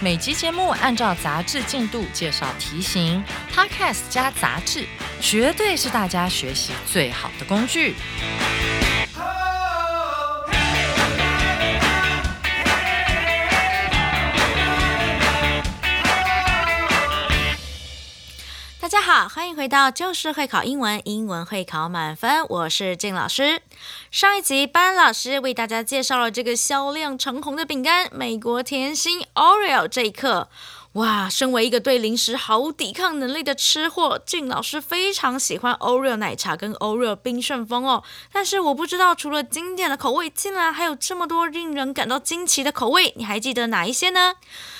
每集节目按照杂志进度介绍题型，Podcast 加杂志，绝对是大家学习最好的工具。好，欢迎回到就是会考英文，英文会考满分。我是静老师。上一集班老师为大家介绍了这个销量长红的饼干——美国甜心 Oreo。这一课，哇！身为一个对零食毫无抵抗能力的吃货，静老师非常喜欢 Oreo 奶茶跟 Oreo 冰顺风哦。但是我不知道，除了经典的口味，竟然还有这么多令人感到惊奇的口味。你还记得哪一些呢？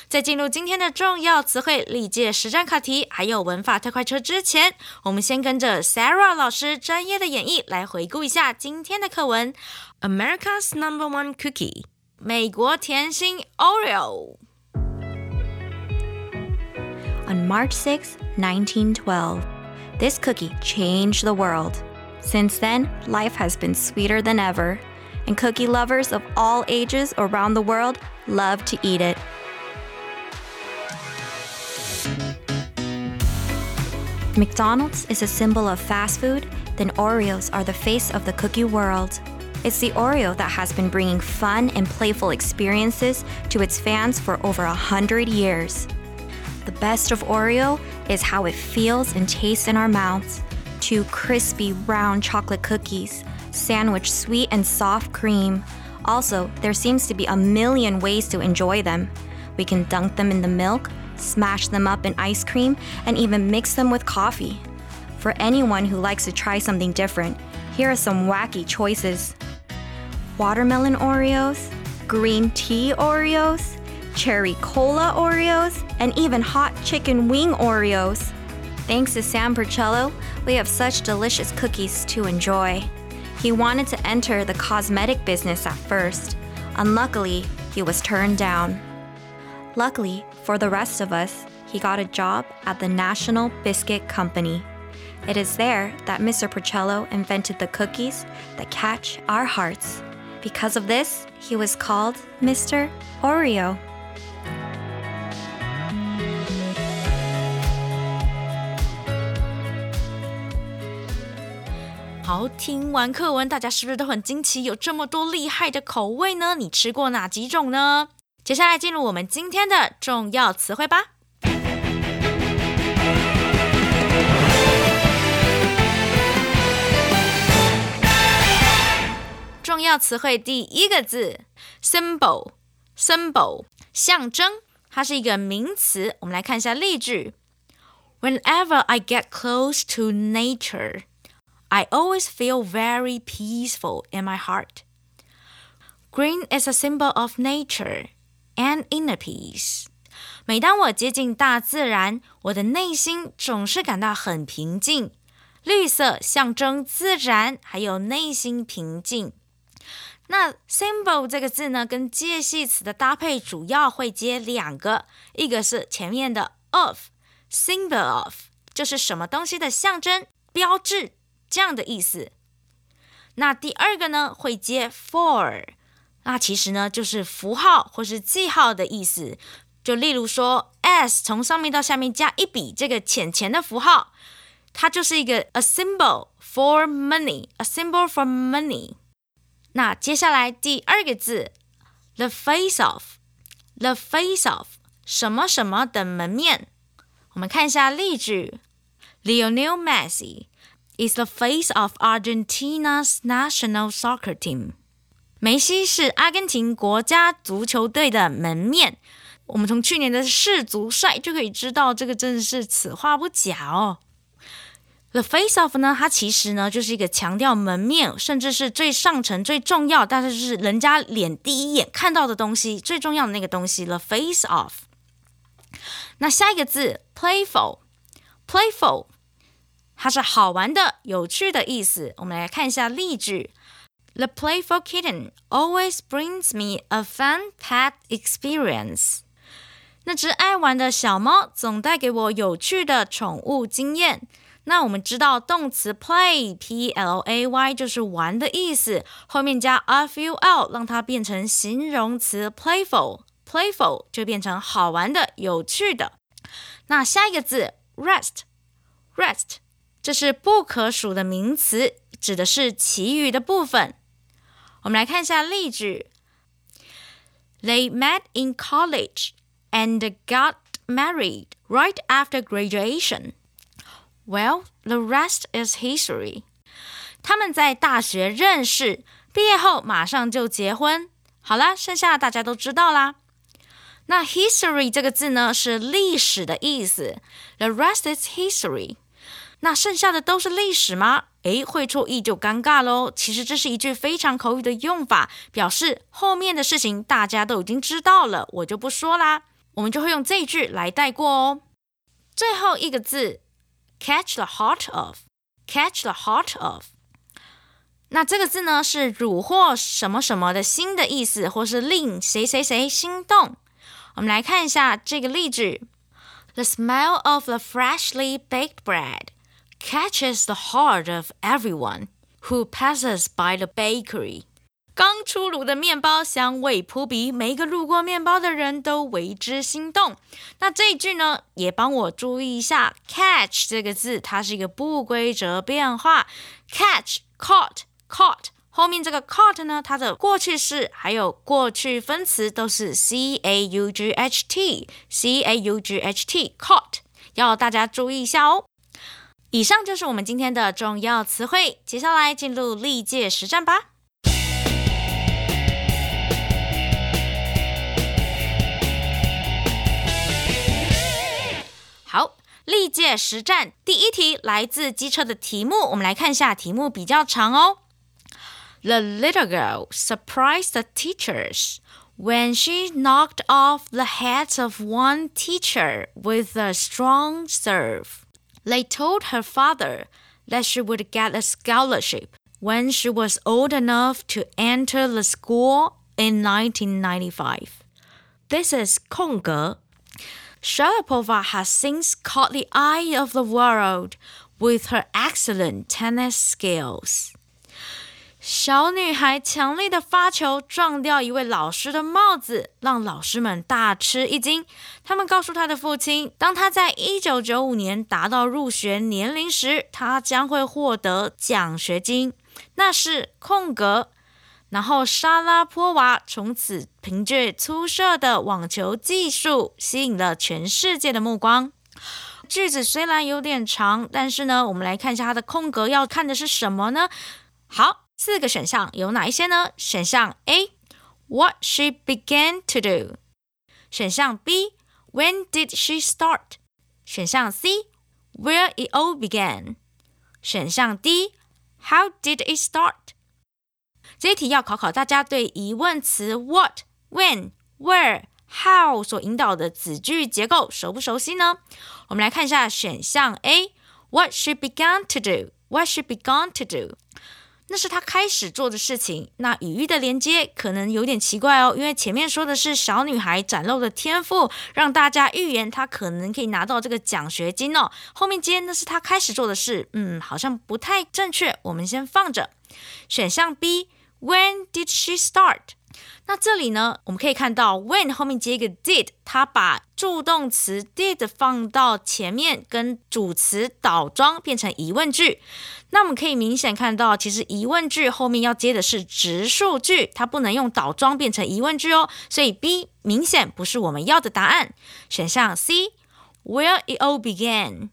在进入今天的重要词汇、历届实战考题，还有文法特快车之前，我们先跟着 Sarah 老师专业的演绎来回顾一下今天的课文。America's Number One Cookie，美国甜心 Oreo。On March 6, 1912, this cookie changed the world. Since then, life has been sweeter than ever, and cookie lovers of all ages around the world love to eat it. McDonald's is a symbol of fast food, then Oreos are the face of the cookie world. It's the Oreo that has been bringing fun and playful experiences to its fans for over a hundred years. The best of Oreo is how it feels and tastes in our mouths. Two crispy, round chocolate cookies, sandwiched sweet and soft cream. Also, there seems to be a million ways to enjoy them. We can dunk them in the milk, smash them up in ice cream, and even mix them with coffee. For anyone who likes to try something different, here are some wacky choices watermelon Oreos, green tea Oreos, cherry cola Oreos, and even hot chicken wing Oreos. Thanks to Sam Percello, we have such delicious cookies to enjoy. He wanted to enter the cosmetic business at first. Unluckily, he was turned down. Luckily, for the rest of us, he got a job at the National Biscuit Company. It is there that Mr. Porcello invented the cookies that catch our hearts. Because of this, he was called Mr. Oreo. 好，听完课文，大家是不是都很惊奇？有这么多厉害的口味呢？你吃过哪几种呢？接下来进入我们今天的重要词汇吧。重要词汇第一个字，symbol，symbol，象征，它是一个名词。我们来看一下例句：Whenever I get close to nature, I always feel very peaceful in my heart. Green is a symbol of nature and inner peace. 每当我接近大自然，我的内心总是感到很平静。绿色象征自然，还有内心平静。那 symbol 这个字呢，跟介系词的搭配主要会接两个，一个是前面的 of，symbol of 就是什么东西的象征、标志 这样的意思。那第二个呢，会接 for，那其实呢就是符号或是记号的意思。就例如说 s 从上面到下面加一笔这个浅浅的符号，它就是一个 a symbol for money，a symbol for money。那接下来第二个字，the face of，the face of 什么什么的门面。我们看一下例句：Lionel Messi is the face of Argentina's national soccer team。梅西是阿根廷国家足球队的门面。我们从去年的世足赛就可以知道，这个真的是此话不假哦。The face of 呢，它其实呢就是一个强调门面，甚至是最上层、最重要，但是就是人家脸第一眼看到的东西，最重要的那个东西。The face of。那下一个字 playful，playful，它是好玩的、有趣的意思。我们来看一下例句：The playful kitten always brings me a fun pet experience。那只爱玩的小猫总带给我有趣的宠物经验。那我们知道动词 play p l a y 就是玩的意思，后面加 a f u l 让它变成形容词 playful，playful 就变成好玩的、有趣的。那下一个字 rest，rest 这是不可数的名词，指的是其余的部分。我们来看一下例句：They met in college and got married right after graduation. Well, the rest is history. 他们在大学认识，毕业后马上就结婚。好啦，剩下大家都知道啦。那 history 这个字呢，是历史的意思。The rest is history. 那剩下的都是历史吗？诶，会错意就尴尬喽。其实这是一句非常口语的用法，表示后面的事情大家都已经知道了，我就不说啦。我们就会用这一句来带过哦。最后一个字。catch the heart of，catch the heart of。那这个字呢是虏获什么什么的心的意思，或是令谁谁谁心动。我们来看一下这个例句：The smell of the freshly baked bread catches the heart of everyone who passes by the bakery. 刚出炉的面包香味扑鼻，每一个路过面包的人都为之心动。那这一句呢，也帮我注意一下，catch 这个字，它是一个不规则变化。catch、caught、caught，后面这个 caught 呢，它的过去式还有过去分词都是 c a u g h t，c a u g h t，caught，要大家注意一下哦。 以上就是我们今天的重要词汇，接下来进入历届实战吧。好，历届实战第一题来自机车的题目，我们来看一下题目比较长哦。The little girl surprised the teachers when she knocked off the heads of one teacher with a strong serve. They told her father that she would get a scholarship when she was old enough to enter the school in 1995. This is 空格 Sharapova has since caught the eye of the world with her excellent tennis skills. 小女孩强力的发球撞掉一位老师的帽子，让老师们大吃一惊。他们告诉她的父亲，当她在一九九五年达到入学年龄时，她将会获得奖学金。那是空格。然后，莎拉波娃从此凭借出色的网球技术吸引了全世界的目光。句子虽然有点长，但是呢，我们来看一下它的空格要看的是什么呢？好，四个选项有哪一些呢？选项 A，What she began to do；选项 B，When did she start；选项 C，Where it all began；选项 D，How did it start？这一题要考考大家对疑问词 what、when、where、how 所引导的子句结构熟不熟悉呢？我们来看一下选项 A，What she began to do，What she began to do，那是她开始做的事情。那语义的连接可能有点奇怪哦，因为前面说的是小女孩展露的天赋，让大家预言她可能可以拿到这个奖学金哦。后面接那是她开始做的事，嗯，好像不太正确，我们先放着。选项 B。When did she start？那这里呢，我们可以看到 when 后面接一个 did，它把助动词 did 放到前面，跟主词倒装变成疑问句。那我们可以明显看到，其实疑问句后面要接的是直述句，它不能用倒装变成疑问句哦。所以 B 明显不是我们要的答案。选项 C，Where it all began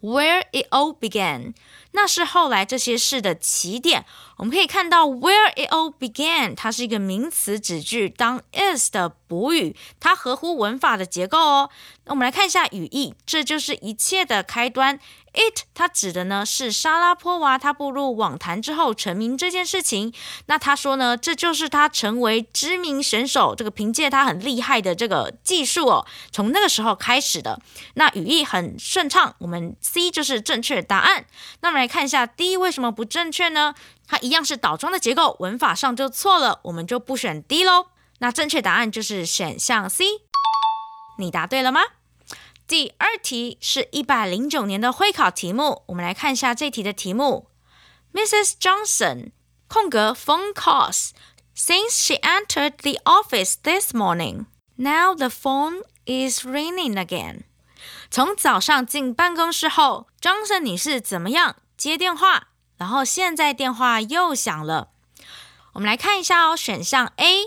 Where it all began？那是后来这些事的起点。我们可以看到，where it all began，它是一个名词子句当 is 的补语，它合乎文法的结构哦。那我们来看一下语义，这就是一切的开端。It 它指的呢是莎拉波娃，她步入网坛之后成名这件事情。那他说呢，这就是他成为知名选手，这个凭借他很厉害的这个技术哦，从那个时候开始的。那语义很顺畅，我们 C 就是正确答案。那我们来看一下 D 为什么不正确呢？它一样是倒装的结构，文法上就错了，我们就不选 D 喽。那正确答案就是选项 C。你答对了吗？第二题是一百零九年的会考题目，我们来看一下这题的题目：Mrs. Johnson 空格 phone calls since she entered the office this morning. Now the phone is ringing again. 从早上进办公室后，Johnson 女士怎么样接电话？然后现在电话又响了。我们来看一下哦，选项 A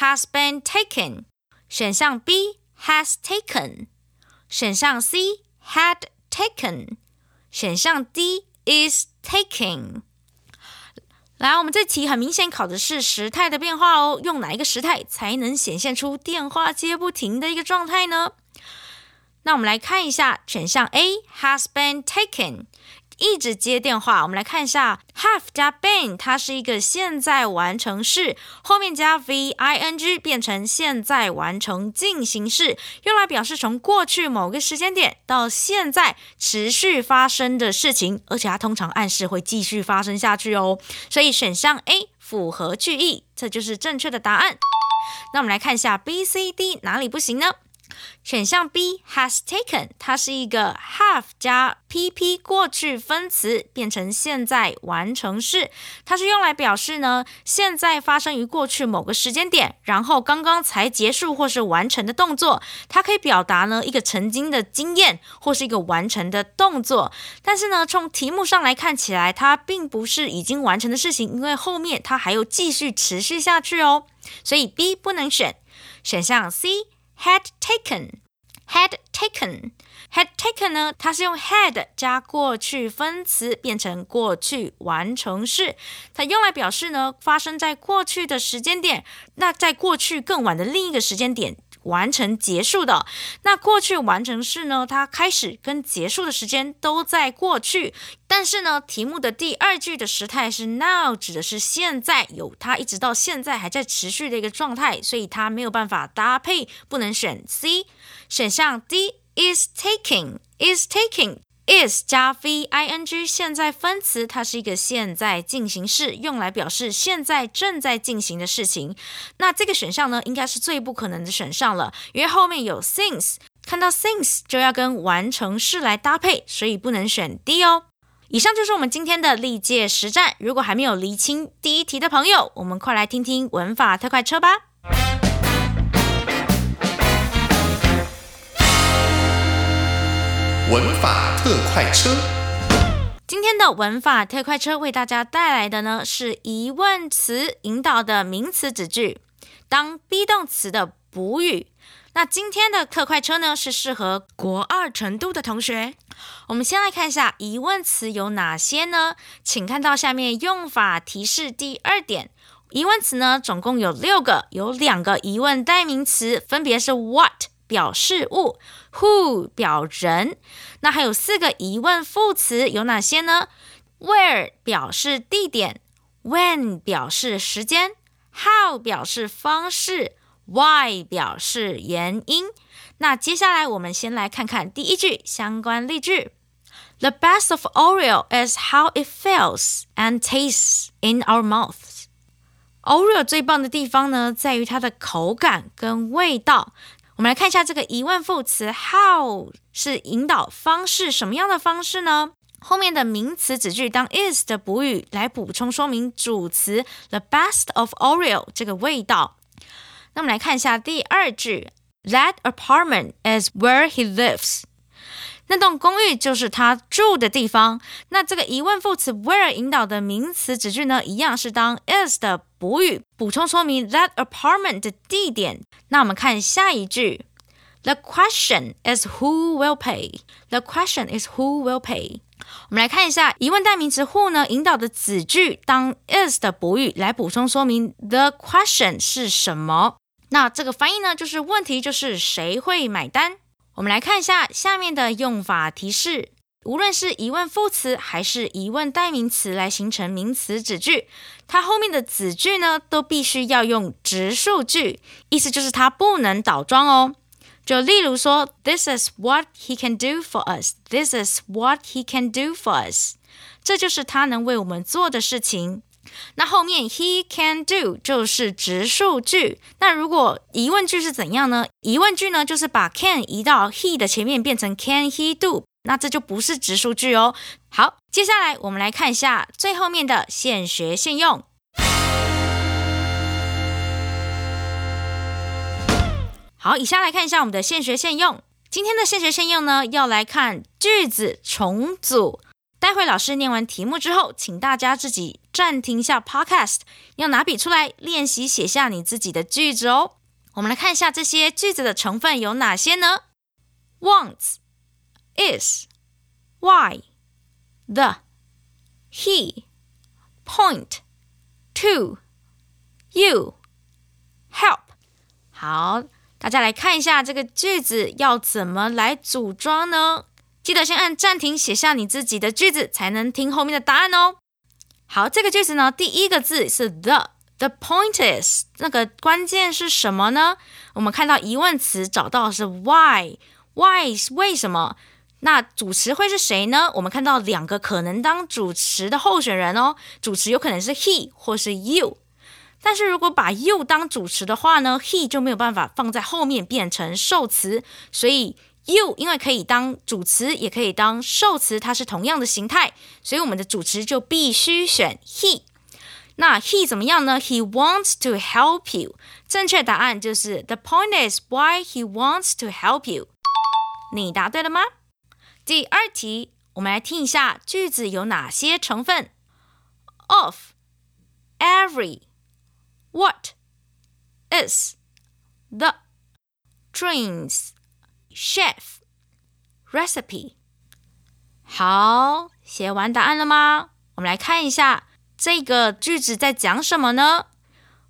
has been taken，选项 B has taken。选项 C had taken，选项 D is taking。来，我们这题很明显考的是时态的变化哦，用哪一个时态才能显现出电话接不停的一个状态呢？那我们来看一下选项 A has been taken。一直接电话，我们来看一下，have 加 been，它是一个现在完成式，后面加 v i n g 变成现在完成进行式，用来表示从过去某个时间点到现在持续发生的事情，而且它通常暗示会继续发生下去哦。所以选项 A 符合句意，这就是正确的答案。那我们来看一下 B、C、D 哪里不行呢？选项 B has taken，它是一个 have 加 pp 过去分词变成现在完成式，它是用来表示呢现在发生于过去某个时间点，然后刚刚才结束或是完成的动作。它可以表达呢一个曾经的经验或是一个完成的动作。但是呢从题目上来看起来，它并不是已经完成的事情，因为后面它还有继续持续下去哦。所以 B 不能选，选项 C。Had taken, had taken, had taken 呢？它是用 had 加过去分词变成过去完成式，它用来表示呢发生在过去的时间点，那在过去更晚的另一个时间点。完成结束的那过去完成式呢？它开始跟结束的时间都在过去，但是呢，题目的第二句的时态是 now，指的是现在有它一直到现在还在持续的一个状态，所以它没有办法搭配，不能选 C。选项 D is taking is taking。Is 加 v i n g 现在分词，它是一个现在进行式，用来表示现在正在进行的事情。那这个选项呢，应该是最不可能的选项了，因为后面有 since，看到 since 就要跟完成式来搭配，所以不能选 D 哦。以上就是我们今天的历届实战。如果还没有厘清第一题的朋友，我们快来听听文法特快车吧。文法特快车，今天的文法特快车为大家带来的呢是疑问词引导的名词子句，当 be 动词的补语。那今天的特快车呢是适合国二程度的同学。我们先来看一下疑问词有哪些呢？请看到下面用法提示第二点，疑问词呢总共有六个，有两个疑问代名词，分别是 what。表事物，who 表人，那还有四个疑问副词有哪些呢？Where 表示地点，When 表示时间，How 表示方式，Why 表示原因。那接下来我们先来看看第一句相关例句：The best of Oreo is how it feels and tastes in our mouths。Oreo 最棒的地方呢，在于它的口感跟味道。我们来看一下这个疑问副词 how 是引导方式，什么样的方式呢？后面的名词子句当 is 的补语来补充说明主词 the best of Oreo 这个味道。那我们来看一下第二句，That apartment is where he lives。那栋公寓就是他住的地方。那这个疑问副词 where 引导的名词子句呢，一样是当 is 的补语，补充说明 that apartment 的地点。那我们看下一句，The question is who will pay. The question is who will pay. 我们来看一下疑问代名词 who 呢，引导的子句当 is 的补语来补充说明 the question 是什么。那这个翻译呢，就是问题就是谁会买单。我们来看一下下面的用法提示。无论是疑问副词还是疑问代名词来形成名词子句，它后面的子句呢都必须要用直述句，意思就是它不能倒装哦。就例如说，This is what he can do for us. This is what he can do for us. 这就是他能为我们做的事情。那后面 he can do 就是直述句。那如果疑问句是怎样呢？疑问句呢，就是把 can 移到 he 的前面，变成 can he do。那这就不是直述句哦。好，接下来我们来看一下最后面的现学现用。好，以下来看一下我们的现学现用。今天的现学现用呢，要来看句子重组。待会老师念完题目之后，请大家自己暂停一下 Podcast，要拿笔出来练习写下你自己的句子哦。我们来看一下这些句子的成分有哪些呢？Wants, is, why, the, he, point, to, you, help。好。大家来看一下这个句子要怎么来组装呢？记得先按暂停，写下你自己的句子，才能听后面的答案哦。好，这个句子呢，第一个字是 the，the point is，那个关键是什么呢？我们看到疑问词找到是 why，why 是为什么？那主持会是谁呢？我们看到两个可能当主持的候选人哦，主持有可能是 he 或是 you。但是如果把 you 当主持的话呢，he 就没有办法放在后面变成受词，所以 you 因为可以当主词，也可以当受词，它是同样的形态，所以我们的主持就必须选 he。那 he 怎么样呢？He wants to help you。正确答案就是 the point is why he wants to help you。你答对了吗？第二题，我们来听一下句子有哪些成分：of、every。What is the drinks chef recipe？好，写完答案了吗？我们来看一下这个句子在讲什么呢？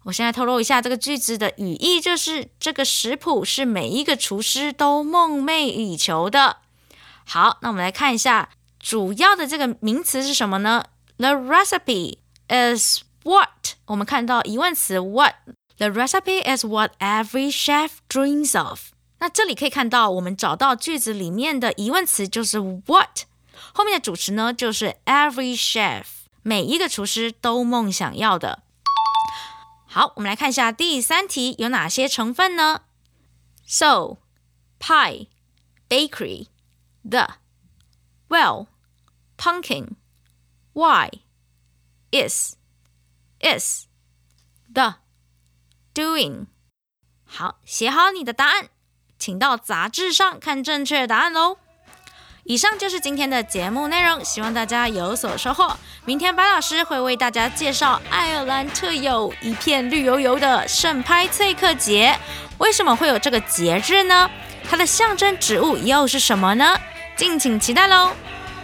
我现在透露一下这个句子的语义，就是这个食谱是每一个厨师都梦寐以求的。好，那我们来看一下主要的这个名词是什么呢？The recipe is What？我们看到疑问词 What？The recipe is what every chef dreams of。那这里可以看到，我们找到句子里面的疑问词就是 What，后面的主词呢就是 Every chef，每一个厨师都梦想要的。好，我们来看一下第三题有哪些成分呢？So pie, bakery, the, well, pumpkin, why, is。is the doing。好，写好你的答案，请到杂志上看正确答案喽。以上就是今天的节目内容，希望大家有所收获。明天白老师会为大家介绍爱尔兰特有一片绿油油的圣派翠克节。为什么会有这个节日呢？它的象征植物又是什么呢？敬请期待喽！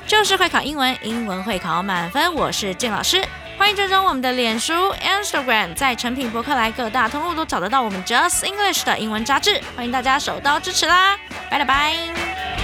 就是会考英文，英文会考满分。我是静老师。欢迎追踪我们的脸书、Instagram，在成品博客来各大通路都找得到我们 Just English 的英文杂志，欢迎大家手刀支持啦！拜了拜。